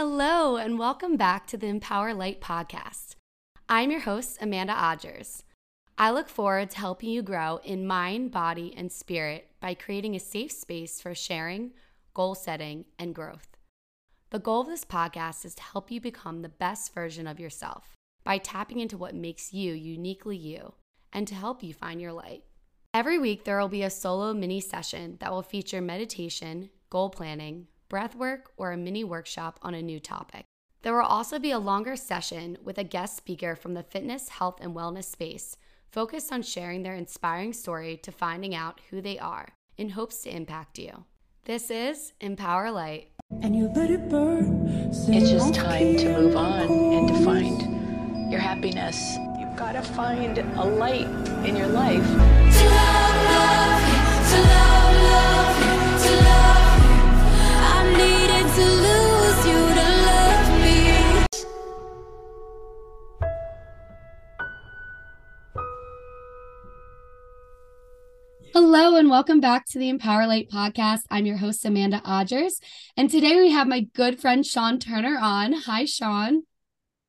Hello, and welcome back to the Empower Light podcast. I'm your host, Amanda Odgers. I look forward to helping you grow in mind, body, and spirit by creating a safe space for sharing, goal setting, and growth. The goal of this podcast is to help you become the best version of yourself by tapping into what makes you uniquely you and to help you find your light. Every week, there will be a solo mini session that will feature meditation, goal planning, breath work, or a mini workshop on a new topic. There will also be a longer session with a guest speaker from the fitness, health, and wellness space focused on sharing their inspiring story to finding out who they are in hopes to impact you. This is Empower Light. And you let it burn. It's just time to move on and to find your happiness. You've got to find a light in your life. To love, love to love, love And welcome back to the Empower Light podcast. I'm your host, Amanda Odgers. And today we have my good friend Sean Turner on. Hi, Sean.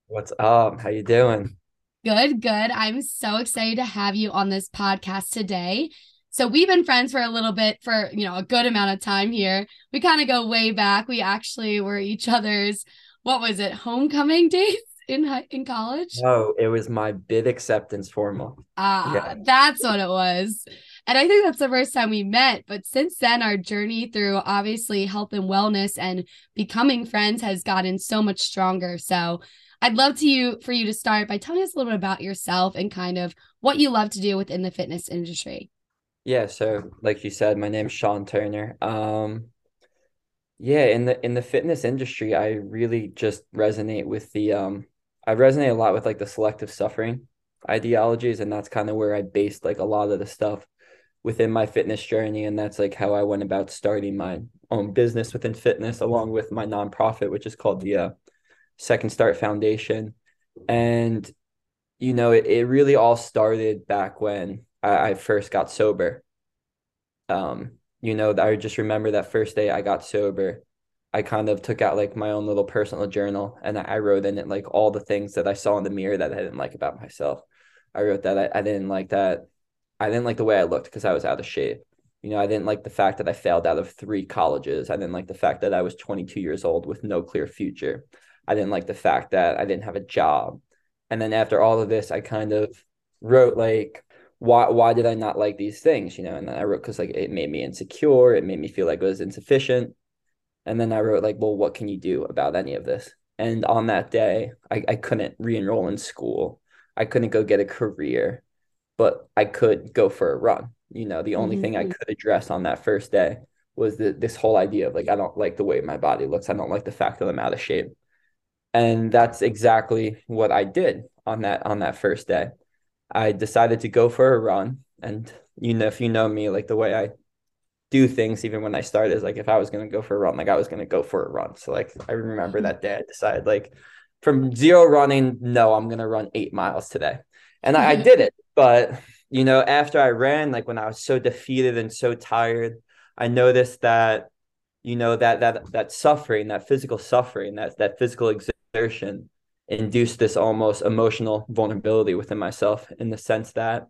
What's up? How you doing? Good, good. I'm so excited to have you on this podcast today. So we've been friends for a little bit for, you know, a good amount of time here. We kind of go way back. We actually were each other's what was it? Homecoming days in in college? No, it was my bid acceptance formal. Ah, Yeah. that's what it was. And I think that's the first time we met. But since then, our journey through obviously health and wellness and becoming friends has gotten so much stronger. So I'd love to you for you to start by telling us a little bit about yourself and kind of what you love to do within the fitness industry. Yeah, so like you said, my name's Sean Turner. Um, yeah, in the in the fitness industry, I really just resonate with the um I resonate a lot with like the selective suffering ideologies, and that's kind of where I based like a lot of the stuff within my fitness journey, and that's like how I went about starting my own business within fitness, along with my nonprofit, which is called the uh, Second Start Foundation. And you know, it, it really all started back when I, I first got sober. Um, you know, I just remember that first day I got sober, I kind of took out like my own little personal journal and I, I wrote in it like all the things that I saw in the mirror that I didn't like about myself. I wrote that I, I didn't like that I didn't like the way I looked because I was out of shape. You know, I didn't like the fact that I failed out of three colleges. I didn't like the fact that I was 22 years old with no clear future. I didn't like the fact that I didn't have a job. And then after all of this, I kind of wrote like, why why did I not like these things? You know, and then I wrote because like it made me insecure, it made me feel like it was insufficient. And then I wrote like, well, what can you do about any of this? And on that day, I, I couldn't re-enroll in school. I couldn't go get a career, but I could go for a run. You know, the only mm-hmm, thing I Mhm. could address on that first day was the, this whole idea of like, I don't like the way my body looks. I don't like the fact that I'm out of shape. And that's exactly what I did on that on that first day. I decided to go for a run. And you know, if you know me, like the way I do things, even when I started, is like if I was gonna go for a run, like I was gonna go for a run. So like I remember mm-hmm. that day I decided like from zero running, no, I'm gonna run eight miles today. And I, I mm-hmm. did it. But you know, after I ran, like when I was so defeated and so tired, I noticed that, you know, that that that suffering, that physical suffering, that that physical exertion induced this almost emotional vulnerability within myself in the sense that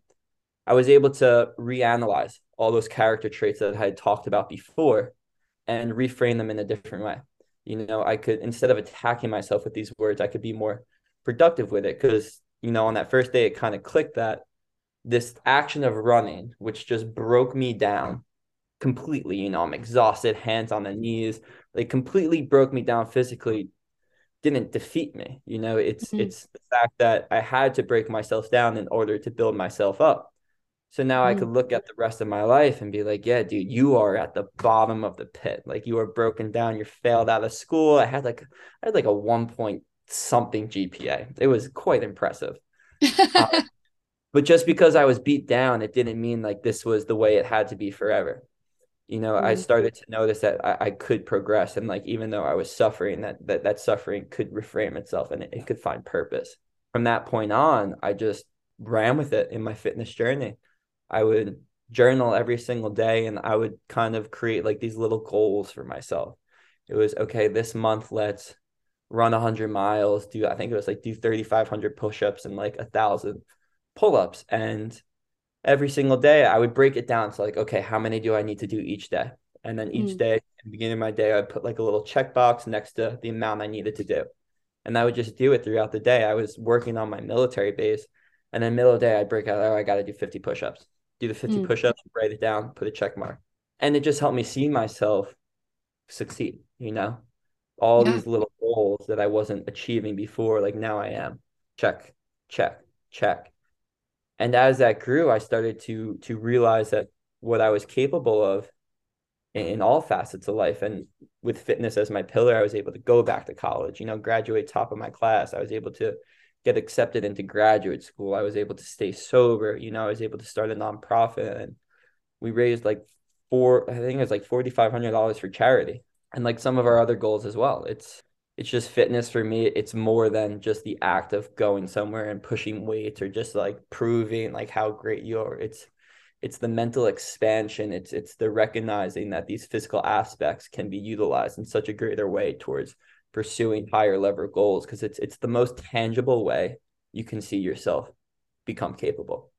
I was able to reanalyze all those character traits that I had talked about before and reframe them in a different way. You know, I could instead of attacking myself with these words, I could be more productive with it because, you know, on that first day it kind of clicked that this action of running, which just broke me down completely, you know, I'm exhausted, hands on the knees, like completely broke me down physically, didn't defeat me. You know, it's Mhm. it's the fact that I had to break myself down in order to build myself up. So now I Mm. could look at the rest of my life and be like, yeah, dude, you are at the bottom of the pit. Like you are broken down. You're failed out of school. I had like I had like a one point something GPA. It was quite impressive. Uh, but just because I was beat down, it didn't mean like this was the way it had to be forever. You know, I Mhm. started to notice that I, I could progress, and like even though I was suffering, that that that suffering could reframe itself and it, it could find purpose. From that point on, I just ran with it in my fitness journey. I would journal every single day, and I would kind of create like these little goals for myself. It was okay, this month let's run 100 miles, do I think it was like do 3,500 push-ups and like a thousand pull-ups. And every single day I would break it down to like, okay, how many do I need to do each day? And then each Mm. day, at the beginning of my day, I'd put like a little checkbox next to the amount I needed to do. And I would just do it throughout the day. I was working on my military base. And then middle of the day, I'd break out, oh, I got to do 50 push-ups. Do the 50 Mm. push-ups, write it down, put a check mark. And it just helped me see myself succeed, you know? All Yeah. these little goals that I wasn't achieving before, like now I am. Check, check, check. And as that grew, I started to to realize that what I was capable of in, in all facets of life. And with fitness as my pillar, I was able to go back to college, you know, graduate top of my class. I was able to get accepted into graduate school. I was able to stay sober, you know, I was able to start a nonprofit and we raised like four, I think it was like forty five hundred dollars for charity. And like some of our other goals as well. It's it's just fitness for me. It's more than just the act of going somewhere and pushing weights or just like proving like how great you are. It's it's the mental expansion. It's it's the recognizing that these physical aspects can be utilized in such a greater way towards pursuing higher level goals because it's it's the most tangible way you can see yourself become capable.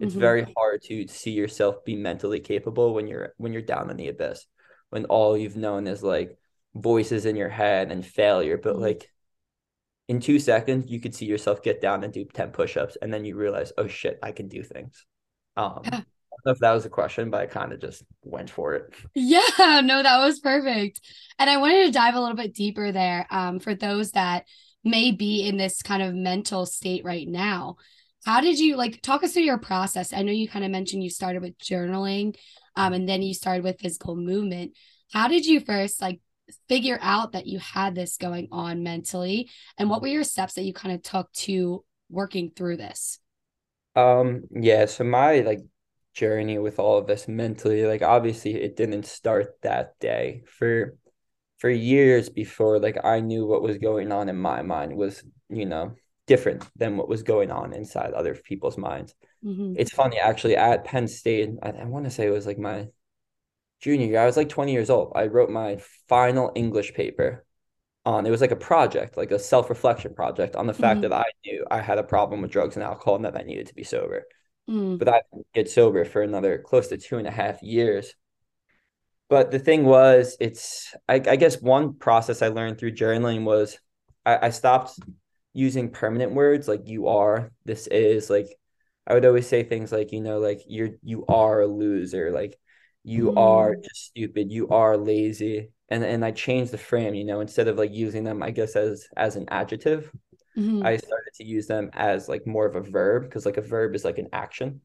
It's Mhm. very hard to see yourself be mentally capable when you're when you're down in the abyss, when all you've known is like voices in your head and failure. But Mhm. like in two seconds, you could see yourself get down and do 10 push-ups, and then you realize, oh shit, I can do things. Um, Yeah. I don't know if that was a question, but I kind of just went for it. Yeah, no, that was perfect. And I wanted to dive a little bit deeper there um, for those that may be in this kind of mental state right now. How did you like talk us through your process? I know you kind of mentioned you started with journaling um, and then you started with physical movement. How did you first like figure out that you had this going on mentally? And what were your steps that you kind of took to working through this? Um, yeah, so my like journey with all of this mentally, like obviously it didn't start that day. For for years before, like I knew what was going on in my mind was, you know, different than what was going on inside other people's minds. Mhm. It's funny, actually, at Penn State, I, I want to say it was like my junior year. I was like 20 years old. I wrote my final English paper on, it was like a project, like a self-reflection project on the fact Mhm. that I knew I had a problem with drugs and alcohol and that I needed to be sober. Mm, But I didn't get sober for another close to two and a half years. But the thing was, it's I, I guess one process I learned through journaling was I, I stopped using permanent words like you are, this is like I would always say things like, you know, like you're you are a loser, like you are Mm. just stupid, you are lazy. And and I changed the frame, you know, instead of like using them, I guess, as as an adjective, mhm, I started to use them as like more of a verb because like a verb is like an action.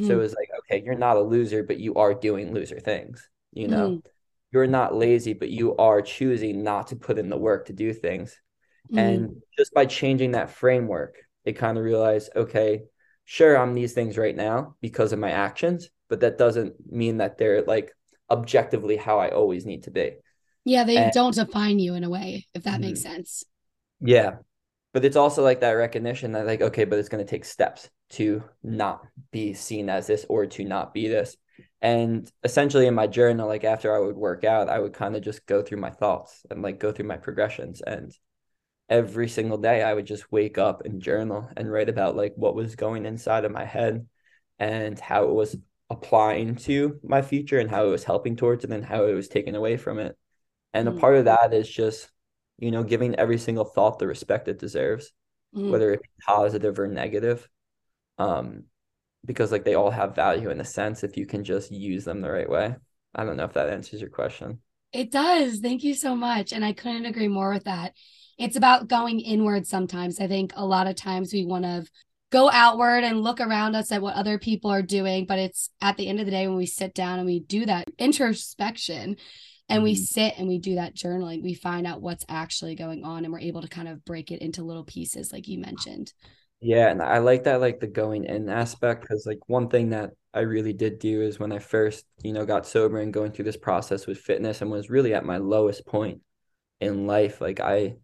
So it was like, okay, you're not a loser, but you are doing loser things, you know? mm, You're not lazy, but you are choosing not to put in the work to do things. And just by changing that framework, it kind of realized, okay, sure, I'm these things right now because of my actions, but that doesn't mean that they're like objectively how I always need to be. Yeah, they And- don't define you in a way, if that makes Mhm. sense. Yeah. But it's also like that recognition that like, okay, but it's going to take steps to not be seen as this or to not be this. And essentially in my journal, like after I would work out, I would kind of just go through my thoughts and like go through my progressions. And every single day I would just wake up and journal and write about like what was going inside of my head and how it was applying to my future and how it was helping towards it and how it was taken away from it. And a Mm. part of that is just, you know, giving every single thought the respect it deserves, Mm. whether it be positive or negative. Um, because like they all have value in a sense if you can just use them the right way. I don't know if that answers your question. It does. Thank you so much. And I couldn't agree more with that. It's about going inward sometimes. I think a lot of times we want to go outward and look around us at what other people are doing. But it's at the end of the day when we sit down and we do that introspection and we Mhm. sit and we do that journaling, we find out what's actually going on and we're able to kind of break it into little pieces, like you mentioned. Yeah, and I like that like the going in aspect because like one thing that I really did do is when I first, you know, got sober and going through this process with fitness and was really at my lowest point in life, like I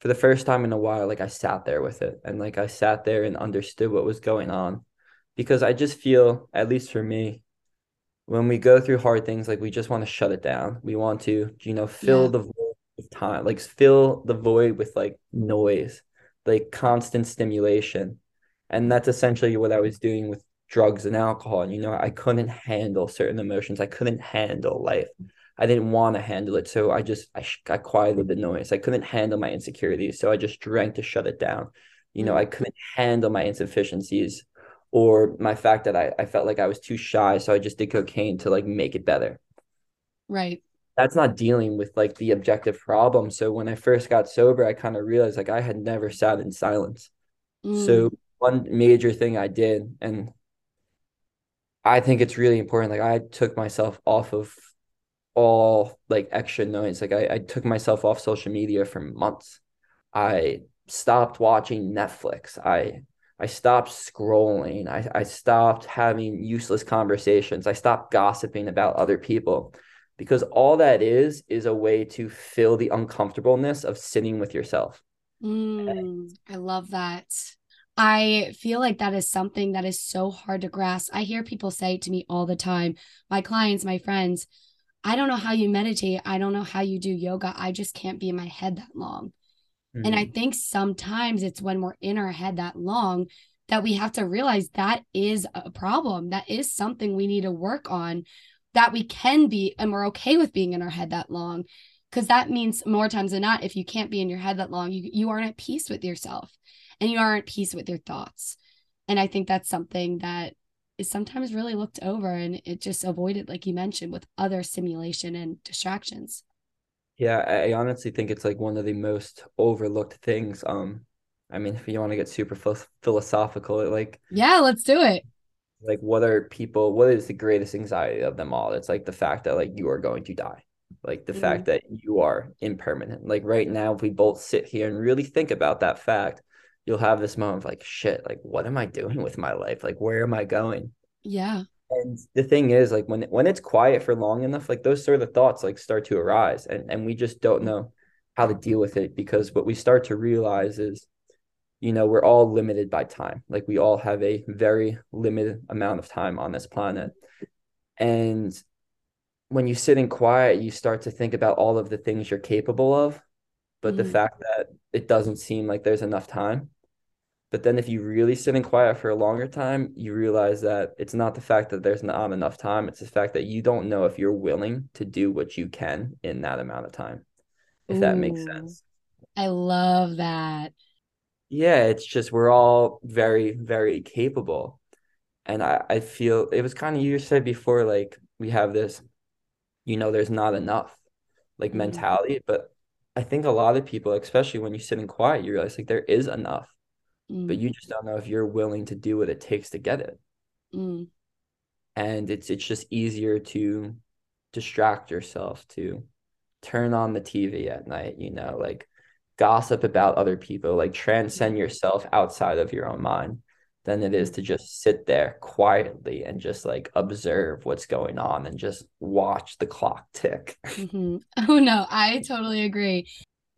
for the first time in a while, like I sat there with it and like I sat there and understood what was going on because I just feel, at least for me, when we go through hard things, like we just want to shut it down. We want to, you know, fill Yeah. the void with time, like fill the void with like noise, like constant stimulation. And that's essentially what I was doing with drugs and alcohol. And, you know, I couldn't handle certain emotions. I couldn't handle life. I didn't want to handle it. So I just, I, I quieted the noise. I couldn't handle my insecurities. So I just drank to shut it down. You know, I couldn't handle my insufficiencies or my fact that I, I felt like I was too shy. So I just did cocaine to like make it better. Right. That's not dealing with like the objective problem. So when I first got sober, I kind of realized like I had never sat in silence. Mm. So one major thing I did, and I think it's really important. Like I took myself off of all like extra noise. Like I, I took myself off social media for months. I stopped watching Netflix. I I stopped scrolling. I, I stopped having useless conversations. I stopped gossiping about other people because all that is is a way to fill the uncomfortableness of sitting with yourself. Mm, I love that. I feel like that is something that is so hard to grasp. I hear people say to me all the time, my clients, my friends, I don't know how you meditate. I don't know how you do yoga. I just can't be in my head that long. And I Mhm. think sometimes it's when we're in our head that long that we have to realize that is a problem. That is something we need to work on, that we can be, and we're okay with being in our head that long. Because that means more times than not, if you can't be in your head that long, you, you aren't at peace with yourself and you aren't at peace with your thoughts. And I think that's something that is sometimes really looked over and it just avoided, like you mentioned, with other stimulation and distractions. Yeah, I honestly think it's like one of the most overlooked things. Um, I mean, if you want to get super phil philosophical, like Yeah, let's do it. like what are people, what is the greatest anxiety of them all? It's like the fact that like you are going to die. Like the Mhm. fact that you are impermanent. Like right now, if we both sit here and really think about that fact, you'll have this moment of like, shit, like what am I doing with my life? Like where am I going? Yeah. And the thing is, like when when it's quiet for long enough, like those sort of thoughts like start to arise, and and we just don't know how to deal with it because what we start to realize is, you know, we're all limited by time. Like we all have a very limited amount of time on this planet, and when you sit in quiet, you start to think about all of the things you're capable of, but the Mhm. fact that it doesn't seem like there's enough time. But then if you really sit in quiet for a longer time, you realize that it's not the fact that there's not enough time, it's the fact that you don't know if you're willing to do what you can in that amount of time, if that makes sense. I love that. Yeah, it's just we're all very, very capable. And I, I feel it was kind of you said before, like we have this, you know, there's not enough like Mhm. mentality, but I think a lot of people, especially when you sit in quiet, you realize like there is enough. But Mm, you just don't know if you're willing to do what it takes to get it. mm, And it's it's just easier to distract yourself, to turn on the TV at night, you know, like gossip about other people, like transcend yourself outside of your own mind than it is to just sit there quietly and just like observe what's going on and just watch the clock tick. mhm. Oh no, I totally agree.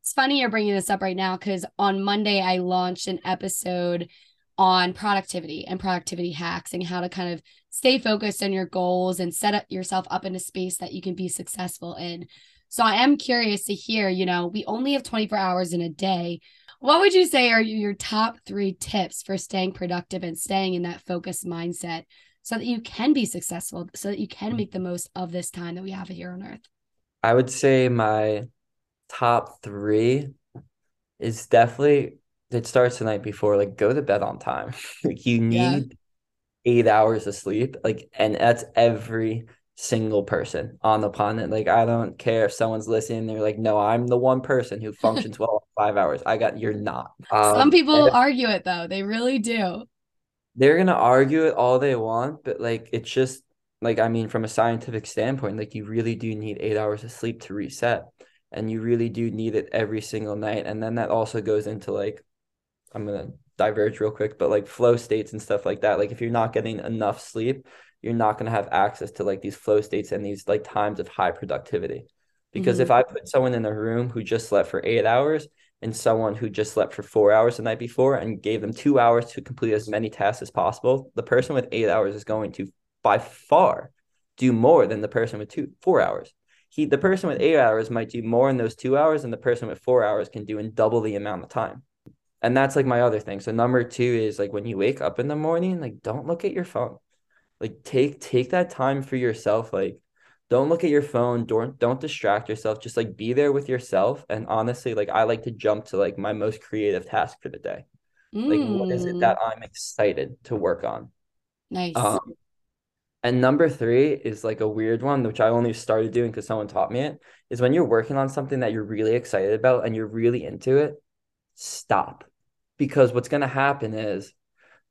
It's funny you're bringing this up right now because on Monday I launched an episode on productivity and productivity hacks and how to kind of stay focused on your goals and set up yourself up in a space that you can be successful in. So I am curious to hear, you know, we only have 24 hours in a day. What would you say are your top three tips for staying productive and staying in that focused mindset so that you can be successful, so that you can mm. make the most of this time that we have here on earth? I would say my top three is definitely it starts the night before. Like go to bed on time. Like you Yeah. need eight hours of sleep. Like and that's every single person on the planet. Like I don't care if someone's listening, they're like, no, I'm the one person who functions well on five hours. I got you're not. Some Um, people and argue it though. They really do. they're gonna argue it all they want, but like it's just like I mean, from a scientific standpoint, like you really do need eight hours of sleep to reset, and you really do need it every single night. And then that also goes into like I'm gonna diverge real quick, but like flow states and stuff like that. Like if you're not getting enough sleep, you're not gonna have access to like these flow states and these like times of high productivity. Because if mm-hmm. I put someone in a room who just slept for eight hours and someone who just slept for four hours the night before and gave them two hours to complete as many tasks as possible, the person with eight hours is going to by far do more than the person with two four hours. He the person with eight hours might do more in those two hours than the person with four hours can do in double the amount of time. And that's like my other thing. So number two is like when you wake up in the morning, like don't look at your phone. Like take take that time for yourself. Like don't look at your phone. Don't don't distract yourself. Just like be there with yourself. And honestly, like I like to jump to like my most creative task for the day. Like what is it Mm, that I'm excited to work on? nice. Um, and number three is like a weird one, which I only started doing because someone taught me it, is when you're working on something that you're really excited about and you're really into it, stop. Because what's going to happen is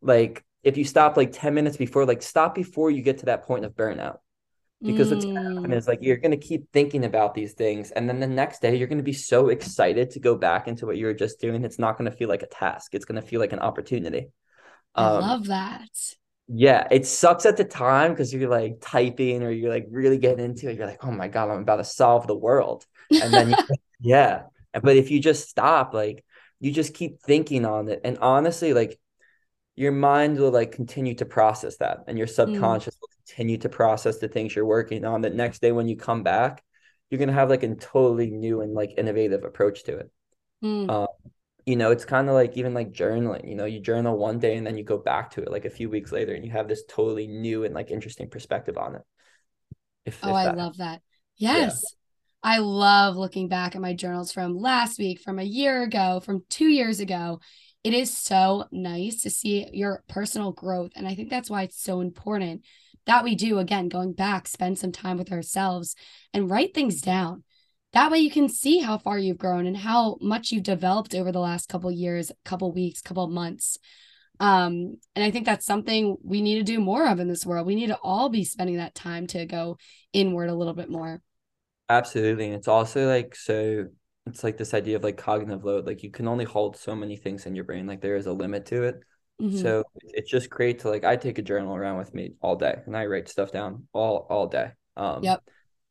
like if you stop like 10 minutes before, like stop before you get to that point of burnout. Because what's going to happen Mm, is like you're going to keep thinking about these things. And then the next day, you're going to be so excited to go back into what you were just doing. It's not going to feel like a task, it's going to feel like an opportunity. I Um, love that. Yeah, it sucks at the time because you're like typing or you're like really getting into it. You're like, oh my God, I'm about to solve the world. And then, you, yeah. But if you just stop, like, you just keep thinking on it. And honestly, like, your mind will like continue to process that, and your Mm, subconscious will continue to process the things you're working on. The next day, when you come back, you're going to have like a totally new and like innovative approach to it. mm. Um, you know, it's kind of like even like journaling, you know, you journal one day and then you go back to it like a few weeks later and you have this totally new and like interesting perspective on it. If, Oh, if I love that. yeah, Yes. I love looking back at my journals from last week, from a year ago, from two years ago. It is so nice to see your personal growth. And I think that's why it's so important that we do, again, going back, spend some time with ourselves and write things down. That way you can see how far you've grown and how much you've developed over the last couple years, couple weeks, couple months. Um, and I think that's something we need to do more of in this world. We need to all be spending that time to go inward a little bit more. absolutely. And it's also like, so it's like this idea of like cognitive load. Like you can only hold so many things in your brain. Like there is a limit to it. Mhm. So it's just great to like, I take a journal around with me all day and I write stuff down all, all day. Um, Yep.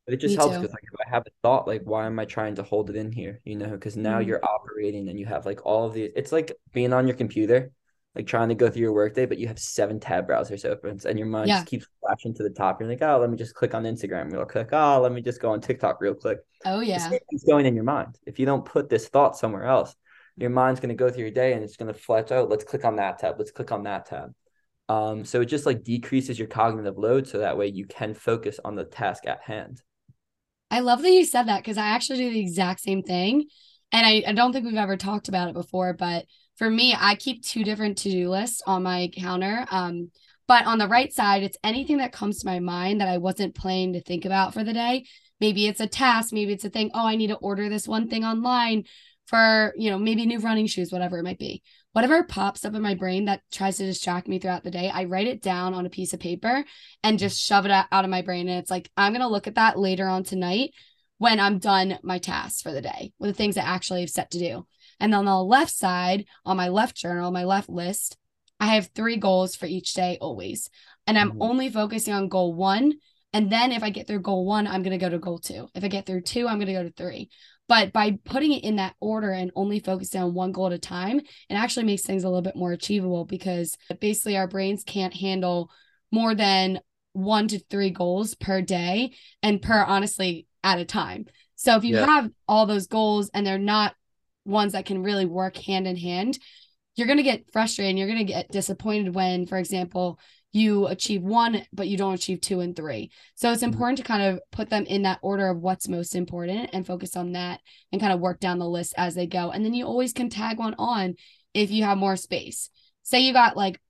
It just Me helps because like if I have a thought, like why am I trying to hold it in here? You know, because now Mhm. you're operating and you have like all of these. It's like being on your computer, like trying to go through your workday, but you have seven tab browsers open, and your mind Yeah. just keeps flashing to the top. You're like, oh, let me just click on Instagram real quick. Oh, let me just go on TikTok real quick. Oh yeah. it's going in your mind. If you don't put this thought somewhere else, your mind's going to go through your day and it's going to fletch out. Let's click on that tab. Let's click on that tab. Um, so it just like decreases your cognitive load, so that way you can focus on the task at hand. I love that you said that because I actually do the exact same thing. And I, I don't think we've ever talked about it before, but for me, I keep two different to-do lists on my counter. Um, but on the right side, it's anything that comes to my mind that I wasn't planning to think about for the day. Maybe it's a task, maybe it's a thing, oh, I need to order this one thing online for, you know, maybe new running shoes, whatever it might be. Whatever pops up in my brain that tries to distract me throughout the day, I write it down on a piece of paper and just shove it out, of my brain. And it's like, I'm going to look at that later on tonight when I'm done my tasks for the day with the things I actually have set to do. And on the left side, on my left journal, my left list, I have three goals for each day always. And I'm Mhm. only focusing on goal one. And then if I get through goal one, I'm going to go to goal two. If I get through two, I'm going to go to three. But by putting it in that order and only focusing on one goal at a time, it actually makes things a little bit more achievable because basically our brains can't handle more than one to three goals per day and per honestly at a time. So if you Yeah. have all those goals and they're not ones that can really work hand in hand, you're going to get frustrated and you're going to get disappointed when, for example, you achieve one, but you don't achieve two and three. So it's Mhm. important to kind of put them in that order of what's most important and focus on that and kind of work down the list as they go. And then you always can tag one on if you have more space. Say you got like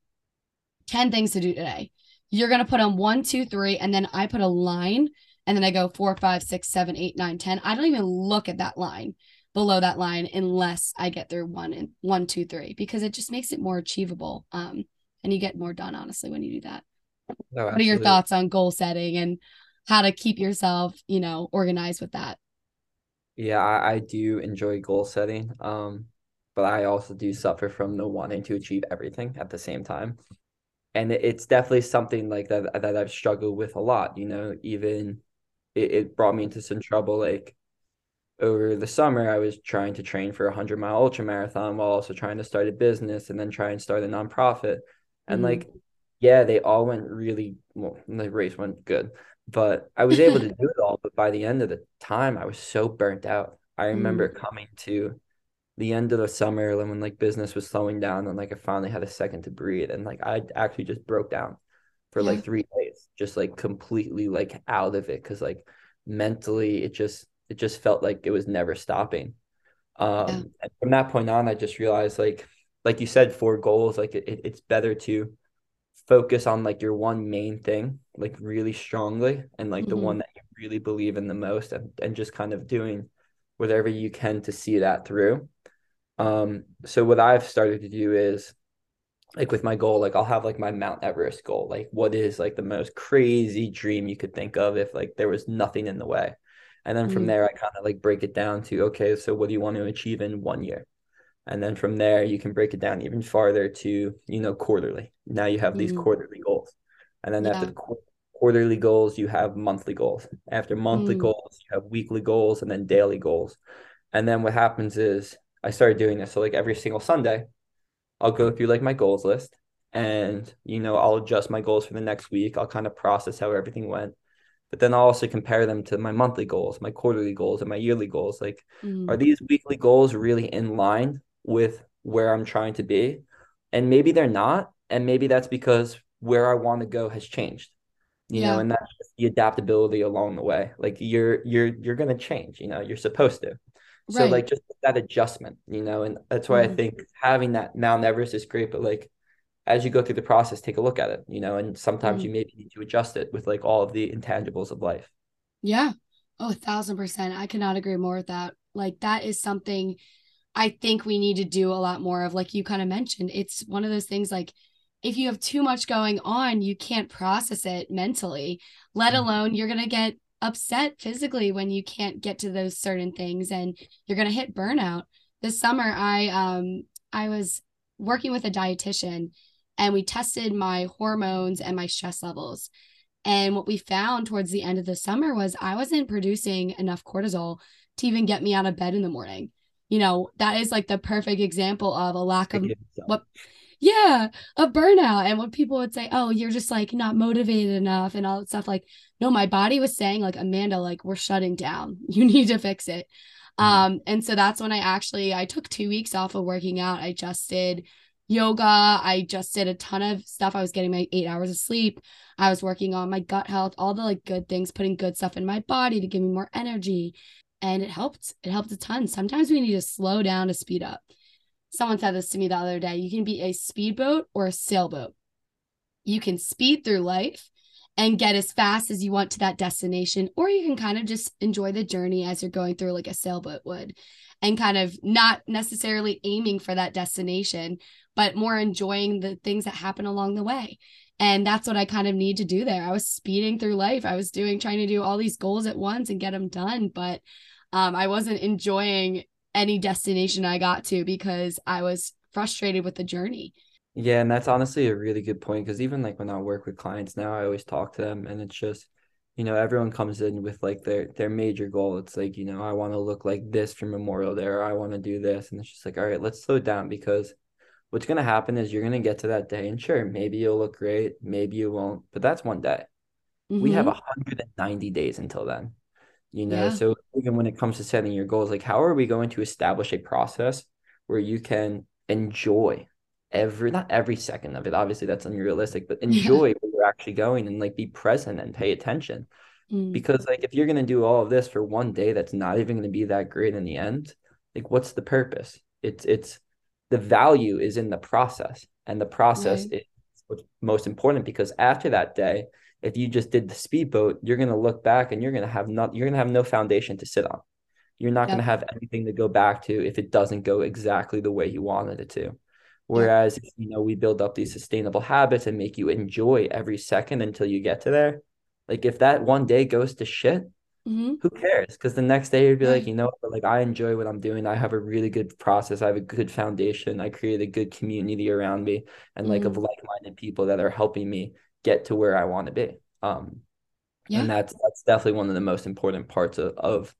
10 things to do today. You're going to put on one, two, three, and then I put a line and then I go four, five, six, seven, eight, nine, 10. I don't even look at that line below that line unless I get through one and one, two, three, because it just makes it more achievable. Um, and you get more done, honestly, when you do that. What are your thoughts on goal setting and how to keep yourself, you know, organized with that? Yeah, I, I do enjoy goal setting. Um, but I also do suffer from the wanting to achieve everything at the same time. And it's definitely something like that that I've struggled with a lot, you know, even it, it brought me into some trouble. Like over the summer, I was trying to train for a hundred mile ultra marathon while also trying to start a business and then try and start a nonprofit. And Mhm. like, yeah, they all went really well, the race went good, but I was able to do it all. But by the end of the time, I was so burnt out. I remember Mm. coming to the end of the summer and when like business was slowing down and like I finally had a second to breathe and like I actually just broke down for Yeah. like three days, just like completely like out of it because like mentally it just it just felt like it was never stopping. Yeah. Um, and from that point on, I just realized like like you said, four goals, like it, it's better to focus on like your one main thing like really strongly and like the Mhm. one that you really believe in the most and, and just kind of doing whatever you can to see that through um so what i've started to do is like with my goal like i'll have like my mount everest goal like what is like the most crazy dream you could think of if like there was nothing in the way and then from Mm. there i kind of like break it down to okay so what do you want to achieve in one year and then from there you can break it down even farther to you know quarterly. Now you have these Mm. quarterly goals. And then after the qu- quarterly goals you have monthly goals. After monthly Mm. goals you have weekly goals and then daily goals. And then what happens is i started doing this. So like every single sunday i'll go through like my goals list and you know i'll adjust my goals for the next week. I'll kind of process how everything went. But then i'll also compare them to my monthly goals my quarterly goals and my yearly goals. Like Mm. are these weekly goals really in line with where I'm trying to be? And maybe they're not. And maybe that's because where I want to go has changed, you know, and that's just the adaptability along the way. Like you're you're you're gonna change, you know, you're supposed to. So Right. like just that adjustment, you know, and that's why I Mhm. think having that Mount Everest is great, but like as you go through the process, take a look at it, you know, and sometimes Mhm. you maybe need to adjust it with like all of the intangibles of life. Yeah. Oh, a thousand percent. I cannot agree more with that. Like that is something I think we need to do a lot more of, like you kind of mentioned. It's one of those things like if you have too much going on, you can't process it mentally, let Mhm. alone you're gonna get upset physically when you can't get to those certain things and you're gonna hit burnout. This summer I um I was working with a dietitian and we tested my hormones and my stress levels. And what we found towards the end of the summer was I wasn't producing enough cortisol to even get me out of bed in the morning. You know, that is like the perfect example of a lack of what yeah, a burnout. And what people would say, oh, you're just like not motivated enough and all that stuff. Like, no, my body was saying, like, Amanda, like, we're shutting down. You need to fix it. Mhm. Um, and so that's when I actually I took two weeks off of working out. I just did yoga. I just did a ton of stuff. I was getting my eight hours of sleep. I was working on my gut health, all the like good things, putting good stuff in my body to give me more energy. And it helped. It helped a ton. Sometimes we need to slow down to speed up. Someone said this to me the other day. You can be a speedboat or a sailboat. You can speed through life and get as fast as you want to that destination, or you can kind of just enjoy the journey as you're going through like a sailboat would and kind of not necessarily aiming for that destination, but more enjoying the things that happen along the way. And that's what I kind of need to do there. I was speeding through life. I was doing, trying to do all these goals at once and get them done, but um, I wasn't enjoying any destination I got to because I was frustrated with the journey. Yeah, and that's honestly a really good point because even like when I work with clients now, I always talk to them and it's just, you know, everyone comes in with like their their major goal. It's like, you know, I want to look like this for Memorial Day or I want to do this. And it's just like, all right, let's slow down because what's gonna happen is you're gonna get to that day and sure, maybe you'll look great, maybe you won't, but that's one day. We have Mhm. 190 days until then. You know, Yeah. so even when it comes to setting your goals, like how are we going to establish a process where you can enjoy every not every second of it obviously that's unrealistic but enjoy where you're actually going and like be present and pay attention Mm. because like if you're going to do all of this for one day that's not even going to be that great in the end like what's the purpose it's it's the value is in the process and the process Right. is what's most important because after that day if you just did the speedboat you're going to look back and you're going to have not you're going to have no foundation to sit on you're not going to have anything to go back to if it doesn't go exactly the way you wanted it to Whereas, you know, we build up these sustainable habits and make you enjoy every second until you get to there. Like if that one day goes to shit, Mhm. who cares? Because the next day you'd be like, you know, like I enjoy what I'm doing. I have a really good process. I have a good foundation. I create a good community around me and like of Mhm. like-minded people that are helping me get to where I want to be. Um, Yeah. and that's that's definitely one of the most important parts of, of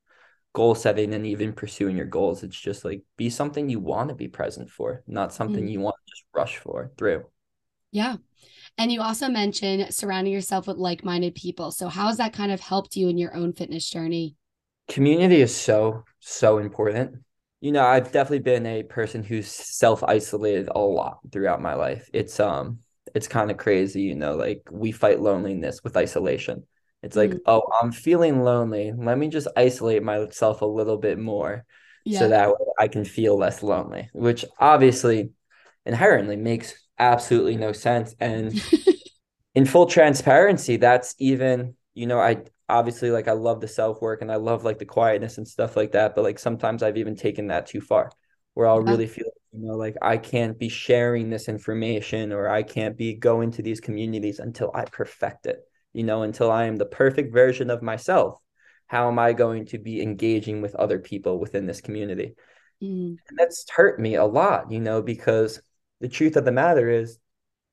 goal setting and even pursuing your goals. It's just like be something you want to be present for, not something Mm. you want to just rush for through. Yeah. And you also mentioned surrounding yourself with like minded people. So, how has that kind of helped you in your own fitness journey? Community is so, so important. You know, I've definitely been a person who's self isolated a lot throughout my life. It's, um, it's kind of crazy, you know, like we fight loneliness with isolation. It's like, Mm. oh, I'm feeling lonely. Let me just isolate myself a little bit more Yeah. so that way I can feel less lonely, which obviously inherently makes absolutely no sense. And in full transparency, that's even, you know, I obviously like I love the self work and I love like the quietness and stuff like that. But like sometimes I've even taken that too far where I'll really feel, you know, like I can't be sharing this information or I can't be going to these communities until I perfect it, you know, until I am the perfect version of myself. How am I going to be engaging with other people within this community? Mm. And that's hurt me a lot, you know, because the truth of the matter is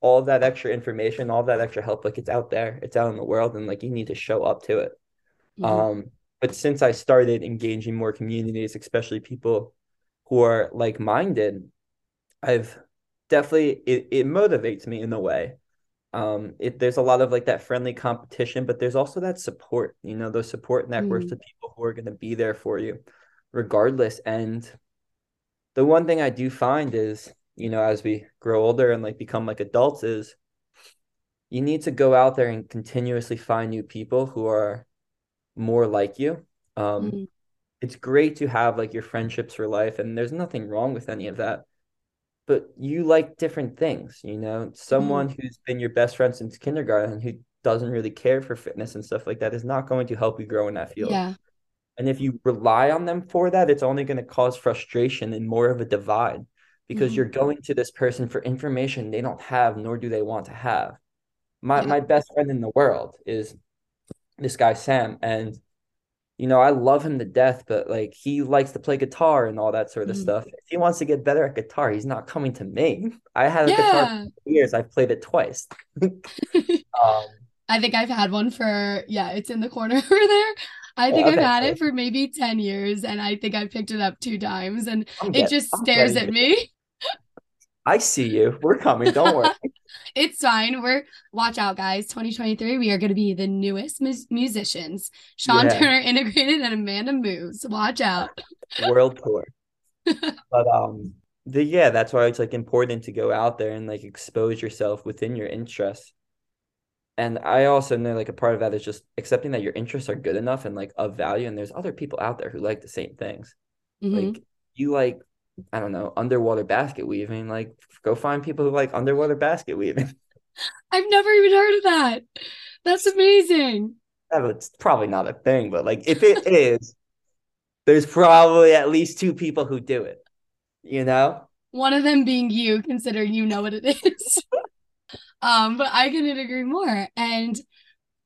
all that extra information, all that extra help, like it's out there, it's out in the world, and like you need to show up to it. Mhm. Um, but since I started engaging more communities, especially people who are like-minded, I've definitely it, it motivates me in a way. Um, it there's a lot of like that friendly competition, but there's also that support, you know, those support networks Mm. of people who are going to be there for you regardless. And the one thing I do find is, you know, as we grow older and like become like adults, is you need to go out there and continuously find new people who are more like you. Um, Mm. It's great to have like your friendships for life, and there's nothing wrong with any of that. But you like different things, you know. Someone who's been your best friend since kindergarten who doesn't really care for fitness and stuff like that is not going to help you grow in that field. Yeah. And if you rely on them for that, it's only going to cause frustration and more of a divide because Mhm. you're going to this person for information they don't have, nor do they want to have. My Yeah. my best friend in the world is this guy Sam, and you know I love him to death, but like he likes to play guitar and all that sort of Mhm. stuff. If he wants to get better at guitar, he's not coming to me. I had a guitar for years. I've played it twice. Um, I think I've had one for, yeah, it's in the corner over there. I think Yeah, I've okay, had it for maybe 10 years and I think I picked it up two times and I'm it get- just stares at me. I see you. We're coming. Don't worry. It's fine. We're watch out, guys. 2023, we are going to be the newest mus- musicians. Sean Yeah. Turner integrated and Amanda moves. Watch out. world tour. But um the yeah, that's why it's like important to go out there and like expose yourself within your interests. And I also know like a part of that is just accepting that your interests are good enough and like of value and there's other people out there who like the same things. Mhm. Like you like I don't know, underwater basket weaving, like go find people who like underwater basket weaving. I've never even heard of that. That's amazing. Yeah, It's probably not a thing, but like if it is, there's probably at least two people who do it. You know? One of them being you, considering you know what it is. um, but I couldn't agree more. And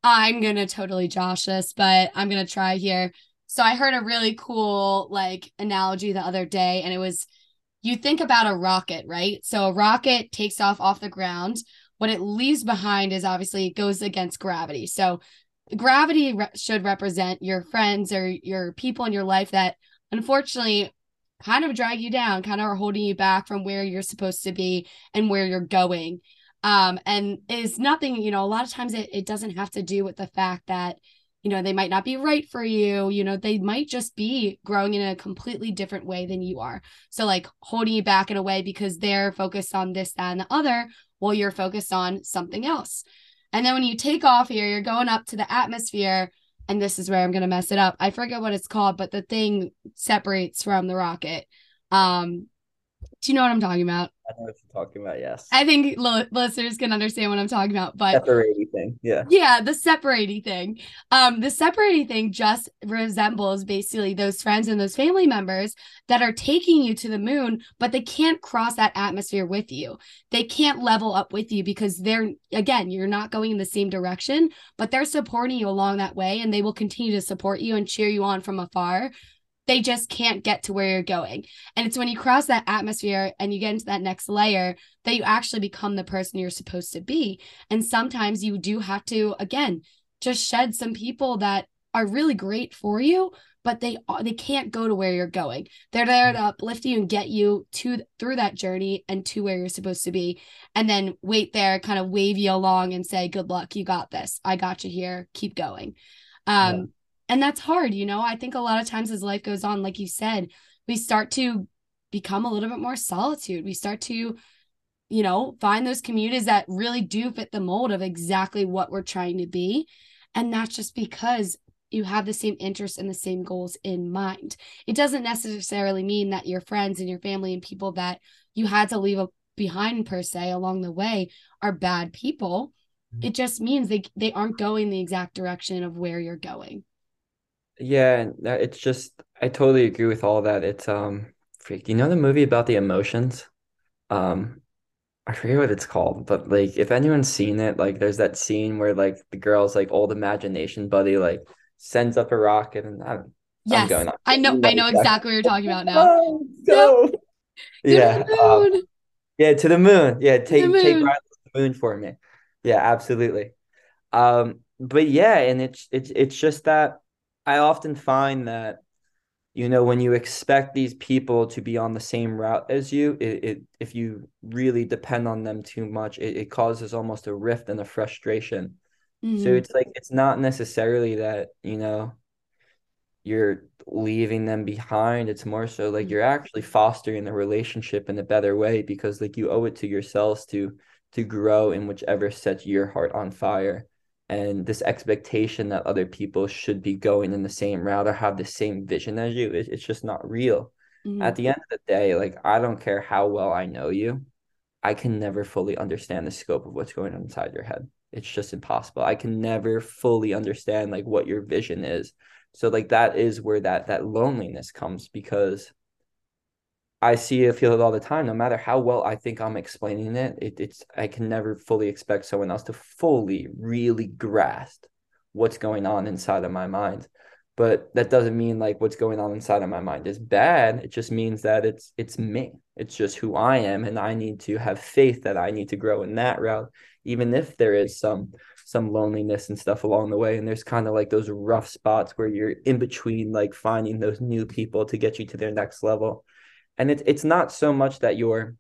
I'm gonna totally josh this, but I'm gonna try here. So I heard a really cool like analogy the other day, and it was you think about a rocket, right? So a rocket takes off off the ground. What it leaves behind is obviously it goes against gravity. So gravity re- should represent your friends or your people in your life that unfortunately kind of drag you down, kind of are holding you back from where you're supposed to be and where you're going. Um, and is nothing, you know, a lot of times it, it doesn't have to do with the fact that, you know, they might not be right for you. You know, they might just be growing in a completely different way than you are. So, like holding you back in a way because they're focused on this, that, and the other, while you're focused on something else. And then when you take off here, you're going up to the atmosphere. And this is where I'm going to mess it up. I forget what it's called, but the thing separates from the rocket. Um, do you know what I'm talking about? I know what you're talking about, yes. I think li- listeners can understand what I'm talking about, but Separating thing. Yeah. yeah, the separating thing. Um, the separating thing just resembles basically those friends and those family members that are taking you to the moon, but they can't cross that atmosphere with you. They can't level up with you because they're again, you're not going in the same direction, but they're supporting you along that way and they will continue to support you and cheer you on from afar. They just can't get to where you're going. And it's when you cross that atmosphere and you get into that next layer that you actually become the person you're supposed to be. And sometimes you do have to, again, just shed some people that are really great for you, but they they can't go to where you're going. They're there to uplift you and get you to through that journey and to where you're supposed to be, and then wait there, kind of wave you along and say, "Good luck, you got this. I got you here. Keep going." Um. And that's hard, you know. I think a lot of times as life goes on, like you said, we start to become a little bit more solitude. We start to you know, find those communities that really do fit the mold of exactly what we're trying to be. And that's just because you have the same interests and the same goals in mind. It doesn't necessarily mean that your friends and your family and people that you had to leave behind per se along the way are bad people. Mm-hmm. It just means they they aren't going the exact direction of where you're going. Yeah, it's just I totally agree with all that. It's um freak. Do you know the movie about the emotions? Um I forget what it's called, but like if anyone's seen it, like there's that scene where like the girl's like old imagination buddy like sends up a rocket and I'm, yes, I'm going on. I know I know exactly what you're talking about now. go. Yeah. Um, yeah, to the moon. Yeah, take take Riley to the moon for me. Yeah, absolutely. Um, but yeah, and it's it's it's just that I often find that you know when you expect these people to be on the same route as you it, it if you really depend on them too much it, it causes almost a rift and a frustration. Mm-hmm. so it's like it's not necessarily that you know you're leaving them behind. It's more so like you're actually fostering the relationship in a better way because like you owe it to yourselves to to grow in whichever sets your heart on fire and this expectation that other people should be going in the same route or have the same vision as you it, it's just not real. Mm-hmm. at the end of the day like i don't care how well i know you i can never fully understand the scope of what's going on inside your head. It's just impossible. I can never fully understand like what your vision is. So like that is where that that loneliness comes because I see it, feel it all the time. No matter how well I think I'm explaining it, it, it's I can never fully expect someone else to fully, really grasp what's going on inside of my mind. But that doesn't mean like what's going on inside of my mind is bad. It just means that it's it's me. It's just who I am, and I need to have faith that I need to grow in that route, even if there is some some loneliness and stuff along the way. And there's kind of like those rough spots where you're in between, like finding those new people to get you to their next level and it's it's not so much that you're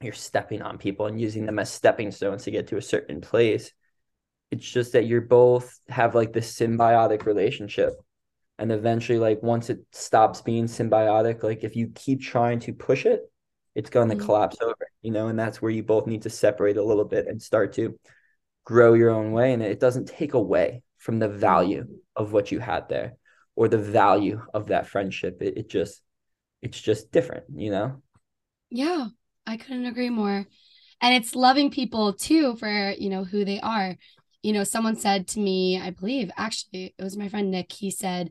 you're stepping on people and using them as stepping stones to get to a certain place. It's just that you're both have like this symbiotic relationship. And eventually like once it stops being symbiotic like if you keep trying to push it it's going to mm-hmm. collapse over you know and that's where you both need to separate a little bit and start to grow your own way. And it doesn't take away from the value of what you had there or the value of that friendship. It, it just it's just different, you know? Yeah, I couldn't agree more. And it's loving people too for, you know, who they are. You know, someone said to me, I believe actually it was my friend Nick, he said,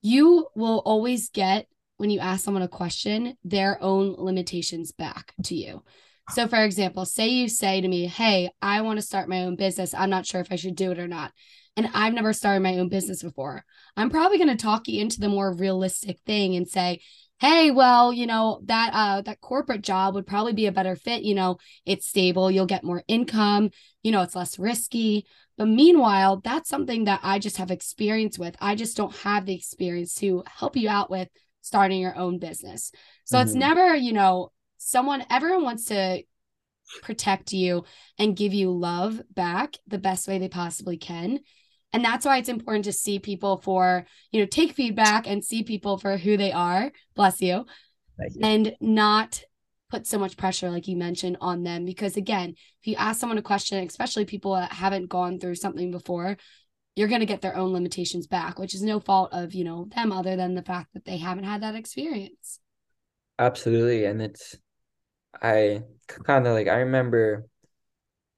You will always get when you ask someone a question, their own limitations back to you. So, for example, say you say to me, Hey, I want to start my own business. I'm not sure if I should do it or not. And I've never started my own business before. I'm probably going to talk you into the more realistic thing and say, hey well you know that uh that corporate job would probably be a better fit you know it's stable you'll get more income you know it's less risky. But meanwhile that's something that i just have experience with. I just don't have the experience to help you out with starting your own business. So mm-hmm. it's never you know someone everyone wants to protect you and give you love back the best way they possibly can and that's why it's important to see people for you know take feedback and see people for who they are. Bless you, you. and not put so much pressure like you mentioned on them. Because again if you ask someone a question especially people that haven't gone through something before you're going to get their own limitations back which is no fault of you know them other than the fact that they haven't had that experience. Absolutely. And it's i kind of like i remember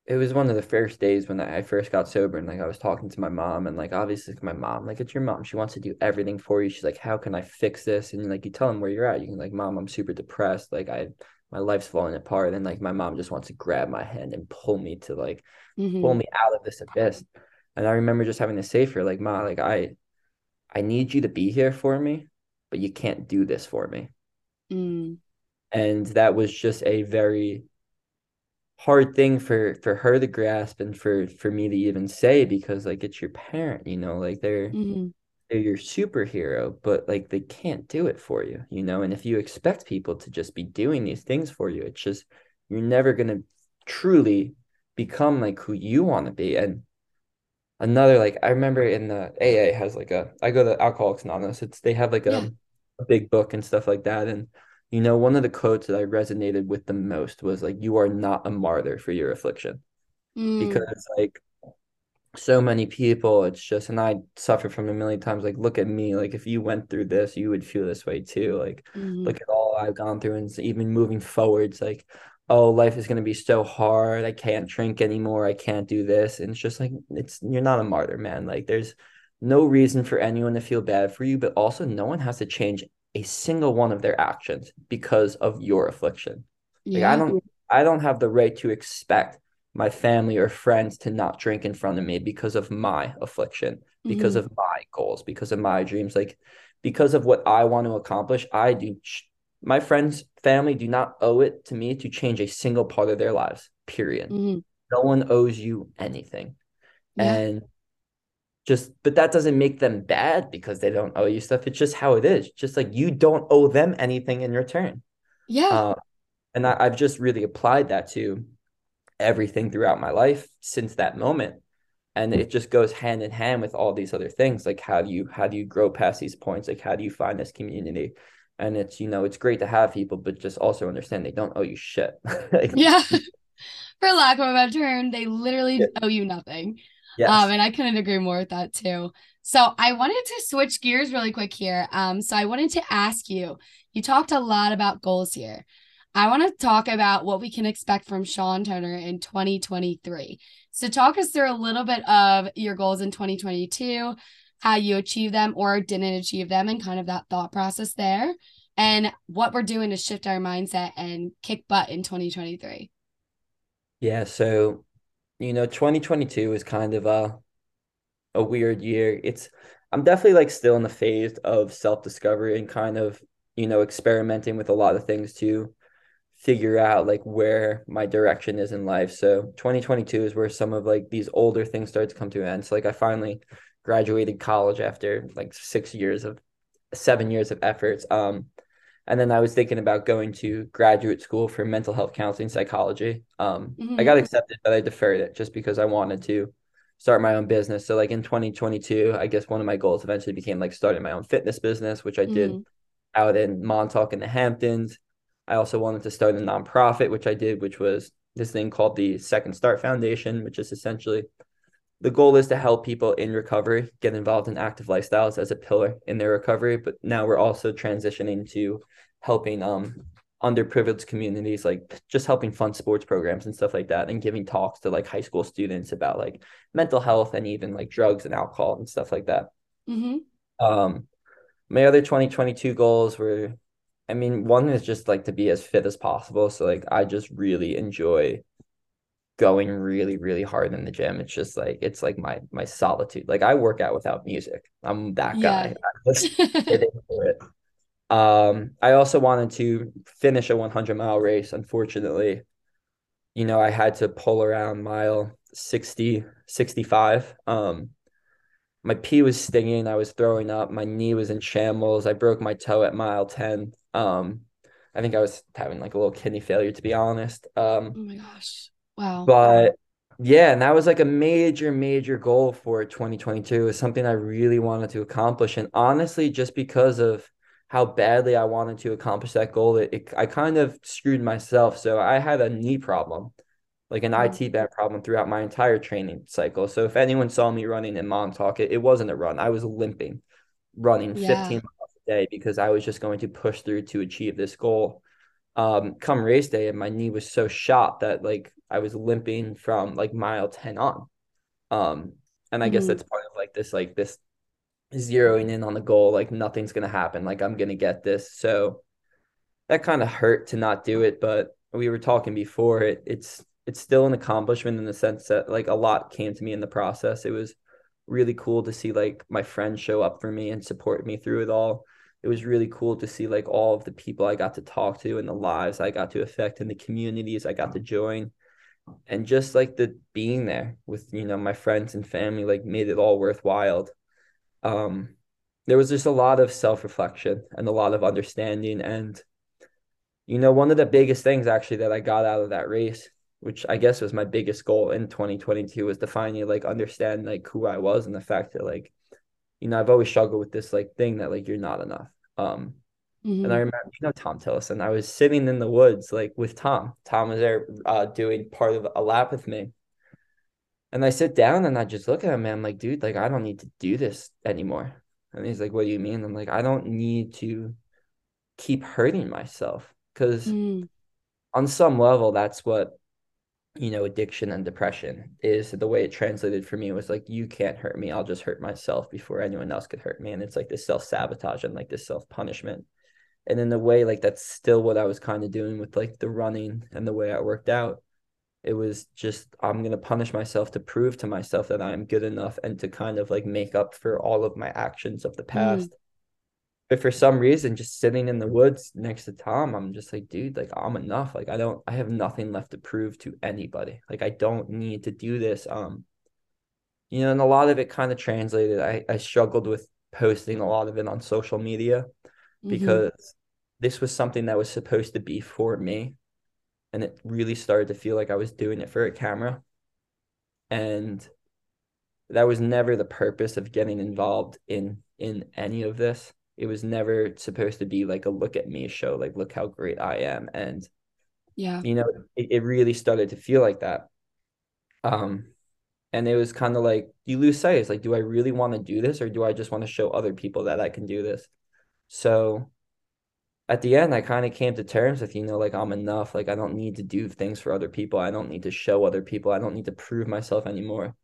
it was one of the first days when I first got sober and like I was talking to my mom and like obviously my mom like it's your mom. She wants to do everything for you. She's like how can I fix this and like you tell them where you're at. You can like mom I'm super depressed. Like I my life's falling apart. And like my mom just wants to grab my hand and pull me to like mm-hmm. pull me out of this abyss. And I remember just having to say for like mom like I I need you to be here for me but you can't do this for me. Mm. and that was just a very hard thing for for her to grasp and for for me to even say because like it's your parent you know like they're mm-hmm. they're your superhero, but like they can't do it for you, you know? And if you expect people to just be doing these things for you, it's just you're never gonna truly become like who you want to be. And another like I remember in the AA has like a I go to Alcoholics Anonymous. It's they have like a, Yeah. a big book and stuff like that. And you know, one of the quotes that I resonated with the most was like, "You are not a martyr for your affliction." Mm, because like so many people it's just and i suffer from it a million times like look at me like if you went through this you would feel this way too like mhm. look at all i've gone through and even moving forwards like oh life is going to be so hard i can't drink anymore i can't do this and it's just like it's you're not a martyr man like there's no reason for anyone to feel bad for you but also no one has to change a single one of their actions because of your affliction like I don't I don't have the right to expect my family or friends to not drink in front of me because of my affliction, because Mhm. of my goals, because of my dreams, like because of what I want to accomplish. I do my friends, family do not owe it to me to change a single part of their lives. Period. Mhm. No one owes you anything. Yeah. And just but that doesn't make them bad because they don't owe you stuff. It's just how it is. Just like you don't owe them anything in return. Yeah. Uh, and I, I've just really applied that to everything throughout my life since that moment. And it just goes hand in hand with all these other things. Like how do you how do you grow past these points? Like how do you find this community? And it's, you know, it's great to have people, but just also understand they don't owe you shit. Like, Yeah. For lack of a better term, they literally Yeah. owe you nothing. Yes. Um, and I couldn't agree more with that too. So I wanted to switch gears really quick here. Um, so I wanted to ask you, you talked a lot about goals here. I want to talk about what we can expect from Sean Turner in 2023. So talk us through a little bit of your goals in 2022, how you achieved them or didn't achieve them, and kind of that thought process there, and what we're doing to shift our mindset and kick butt in 2023. Yeah, so you know, 2022 is kind of a a weird year. It's I'm definitely like still in the phase of self-discovery and kind of, you know, experimenting with a lot of things to figure out like where my direction is in life. So 2022 is where some of like these older things start to come to an end. So like I finally graduated college after like six years of seven years of efforts. Um and then I was thinking about going to graduate school for mental health counseling psychology. Um, I Mhm. got accepted, but I deferred it just because I wanted to start my own business. So like in 2022, I guess one of my goals eventually became like starting my own fitness business, which I did Mhm. out in Montauk in the Hamptons. I also wanted to start a nonprofit, which I did, which was this thing called the Second Start Foundation, which is essentially the goal is to help people in recovery get involved in active lifestyles as a pillar in their recovery. But now we're also transitioning to helping um underprivileged communities, like just helping fund sports programs and stuff like that, and giving talks to like high school students about like mental health and even like drugs and alcohol and stuff like that. Mhm. Um, my other 2022 goals were, I mean, one is just like to be as fit as possible. So like I just really enjoy going really, really hard in the gym. It's just like it's like my my solitude. Like I work out without music. I'm that Yeah. guy. I just get into it. Um, I also wanted to finish a 100 mile race. Unfortunately, you know, I had to pull around mile 60, 65. Um, my pee was stinging. I was throwing up. My knee was in shambles. I broke my toe at mile 10. Um, I think I was having like a little kidney failure, to be honest. Um, Oh my gosh. Wow. but yeah, and that was like a major, major goal for 2022. It was something I really wanted to accomplish. And honestly, just because of how badly I wanted to accomplish that goal, it, it I kind of screwed myself. So I had a knee problem, like an Mm. IT band problem throughout my entire training cycle. So if anyone saw me running in Montauk, it, it wasn't a run. I was limping, running Yeah. 15 miles a day because I was just going to push through to achieve this goal um come race day and my knee was so shot that like I was limping from like mile 10 on. Um and I guess Mhm. that's part of like this like this zeroing in on the goal like nothing's going to happen like I'm going to get this. So that kind of hurt to not do it, but we were talking before it it's it's still an accomplishment in the sense that like a lot came to me in the process. It was really cool to see like my friends show up for me and support me through it all it was really cool to see like all of the people I got to talk to and the lives I got to affect and the communities I got to join. And just like the being there with, you know, my friends and family, like made it all worthwhile. Um, there was just a lot of self-reflection and a lot of understanding and you know one of the biggest things actually that I got out of that race which I guess was my biggest goal in 2022 was to finally like understand like who I was and the fact that like you know I've always struggled with this like thing that like you're not enough um Mhm. and I remember you know Tom Tillison I was sitting in the woods like with Tom Tom was there uh doing part of a lap with me and I sit down and I just look at him and I'm like dude like I don't need to do this anymore and he's like, What do you mean? I'm like, I don't need to keep hurting myself because Mm. on some level, that's what, you know, addiction and depression is. The way it translated for me was like, You can't hurt me. I'll just hurt myself before anyone else could hurt me. And it's like this self sabotage and like this self punishment. And in a way, like that's still what I was kind of doing with like the running and the way I worked out it was just I'm gonna punish myself to prove to myself that I'm good enough and to kind of like make up for all of my actions of the past. But for some reason, just sitting in the woods next to Tom, I'm just like, dude, like I'm enough. Like I don't I have nothing left to prove to anybody. Like I don't need to do this. Um, you know, and a lot of it kind of translated. I, I struggled with posting a lot of it on social media Mhm. because this was something that was supposed to be for me and it really started to feel like I was doing it for a camera. And that was never the purpose of getting involved in in any of this. It was never supposed to be like a look at me show, like look how great I am. And Yeah. you know, it, it really started to feel like that. Um, and it was kind of like you lose sight. It's like, do I really want to do this or do I just want to show other people that I can do this? So at the end, I kind of came to terms with, you know, like I'm enough. Like I don't need to do things for other people. I don't need to show other people. I don't need to prove myself anymore.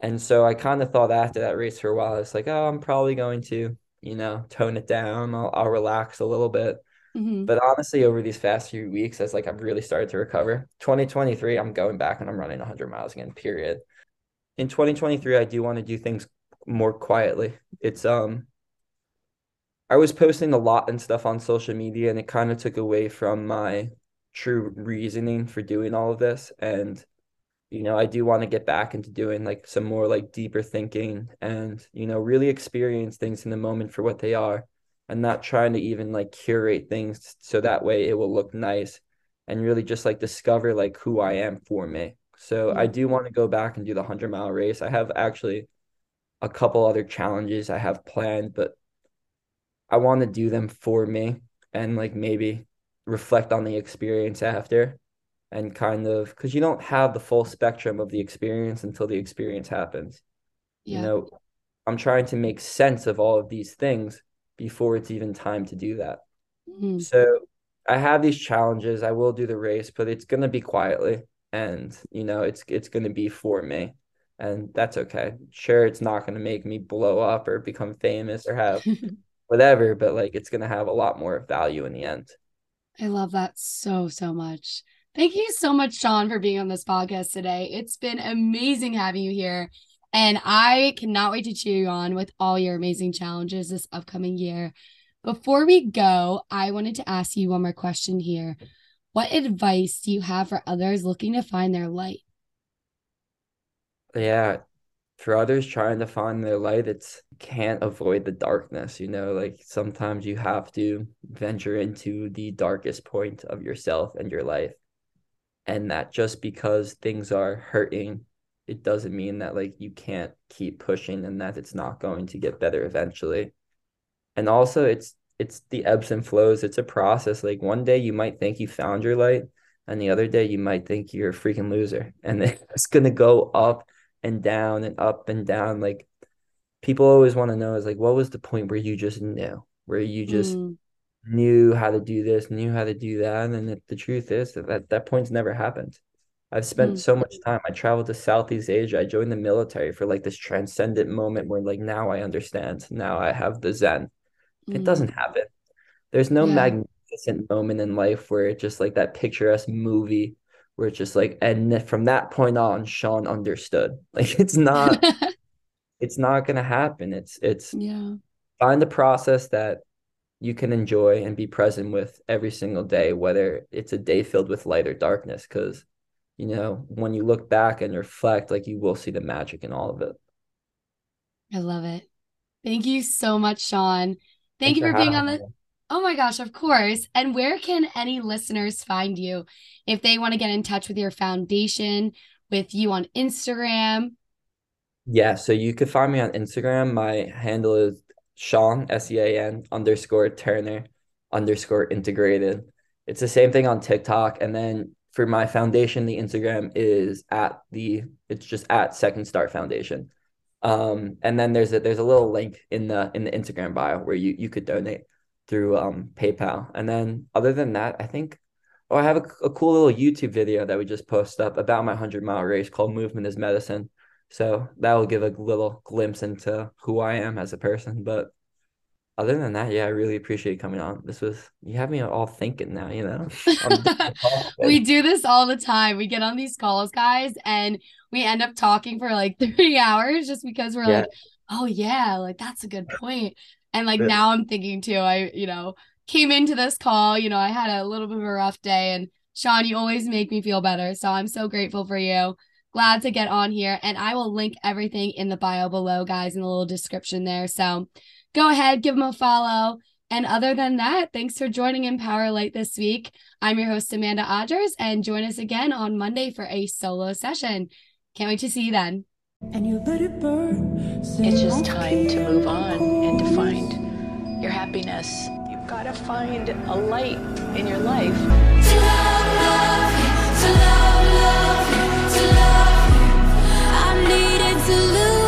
And so I kind of thought after that race for a while, it's like, oh, I'm probably going to, you know, tone it down. I'll, I'll relax a little bit. Mhm. But honestly, over these past few weeks, as like I've really started to recover. 2023, I'm going back and I'm running 100 miles again, period. In 2023, I do want to do things more quietly. It's um I was posting a lot and stuff on social media and it kind of took away from my true reasoning for doing all of this and you know, I do want to get back into doing like some more like deeper thinking and you know, really experience things in the moment for what they are and not trying to even like curate things so that way it will look nice and really just like discover like who I am for me. So I Mm. do want to go back and do the 100 mile race. I have actually a couple other challenges I have planned, but I want to do them for me and like maybe reflect on the experience after and kind of because you don't have the full spectrum of the experience until the experience happens. You know, I'm trying to make sense of all of these things before it's even time to do that. Mhm. So I have these challenges. I will do the race, but it's gonna be quietly and you know, it's it's gonna be for me. And that's okay. Sure, it's not gonna make me blow up or become famous or have whatever, but like it's gonna have a lot more value in the end. I love that so, so much. Thank you so much, Sean, for being on this podcast today. It's been amazing having you here. And I cannot wait to cheer you on with all your amazing challenges this upcoming year. Before we go, I wanted to ask you one more question here. What advice do you have for others looking to find their light? Yeah, for others trying to find their light, it's can't avoid the darkness, you know, like sometimes you have to venture into the darkest point of yourself and your life. And that just because things are hurting, it doesn't mean that like you can't keep pushing and that it's not going to get better eventually. And also it's it's the ebbs and flows. It's a process. Like one day you might think you found your light, and the other day you might think you're a freaking loser. And it's gonna go up and down and up and down. Like people always want to know is like, what was the point where you just knew, where you just Mm, knew how to do this, knew how to do that? And the, the truth is that, that that point's never happened. I've spent Mm. so much time. I traveled to Southeast Asia. I joined the military for like this transcendent moment where like now I understand. Now I have the Zen. It mm, doesn't happen. There's no Yeah. magnificent moment in life where it's just like that picturesque movie where it's just like, and from that point on, Sean understood. Like it's not, it's not gonna happen. It's it's yeah. find a process that you can enjoy and be present with every single day, whether it's a day filled with light or darkness. Because you know, when you look back and reflect, like you will see the magic in all of it. I love it. Thank you so much, Sean. Thank Thanks you for for being on the me. Oh my gosh, of course. And where can any listeners find you if they want to get in touch with your foundation, with you on Instagram? Yeah, so you could find me on Instagram. My handle is Sean, S-E-A-N underscore Turner underscore integrated. It's the same thing on TikTok. And then for my foundation, the Instagram is at the it's just at Second Star Foundation. Um, and then there's a there's a little link in the in the Instagram bio where you you could donate through um PayPal. And then other than that, I think oh I have a, a cool little YouTube video that we just posted up about my 100 mile race called Movement is Medicine. So that will give a little glimpse into who I am as a person. But other than that, yeah, I really appreciate coming on. This was you have me all thinking now, you know. We do this all the time. We get on these calls, guys, and we end up talking for like three hours just because we're Yeah. like, oh yeah, like that's a good point. And like Yeah. now I'm thinking too, I, you know, came into this call, you know, I had a little bit of a rough day and Sean, you always make me feel better. So I'm so grateful for you. Glad to get on here. And I will link everything in the bio below, guys, in the little description there. So go ahead, give them a follow. And other than that, thanks for joining Empower Light this week. I'm your host, Amanda Odgers, and join us again on Monday for a solo session. Can't wait to see you then. and you let it burn. It's just time to move on and to find your happiness. You've got to find a light in your life. To love, love to lose.